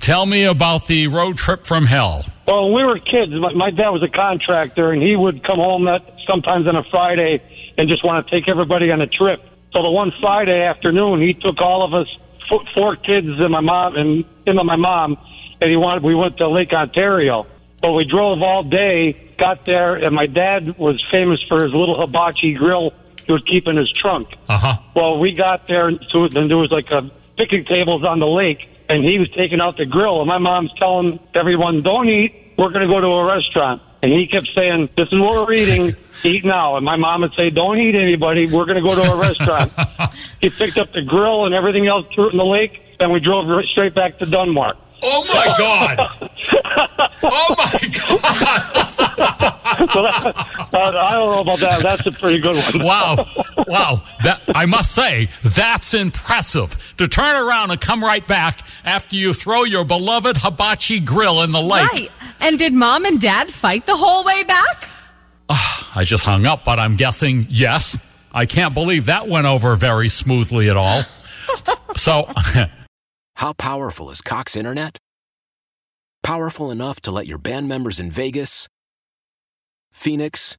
Tell me about the road trip from hell. Well, when we were kids, my, my dad was a contractor, and he would come home that sometimes on a Friday and just want to take everybody on a trip. So the one Friday afternoon, he took all of us, four, four kids and my mom, and him and my mom, and he wanted. We went to Lake Ontario. But we drove all day, got there, and my dad was famous for his little hibachi grill he would keep in his trunk. Uh huh. Well, we got there, and so then there was like a picnic tables on the lake, and he was taking out the grill, and my mom's telling everyone, "Don't eat. We're going to go to a restaurant." And he kept saying, "This is what we're eating. Eat now." And my mom would say, "Don't eat anybody. We're going to go to a restaurant." he picked up the grill and everything else, threw it in the lake, and we drove right- straight back to Dunmore. Oh my God! oh my God! So that, uh, I about that. That's a pretty good one. Wow, wow! That I must say, that's impressive. To turn around and come right back after you throw your beloved hibachi grill in the lake. Right. And did mom and dad fight the whole way back? Ah, I just hung up, but I'm guessing yes. I can't believe that went over very smoothly at all. so, How powerful is Cox Internet? Powerful enough to let your band members in Vegas, Phoenix,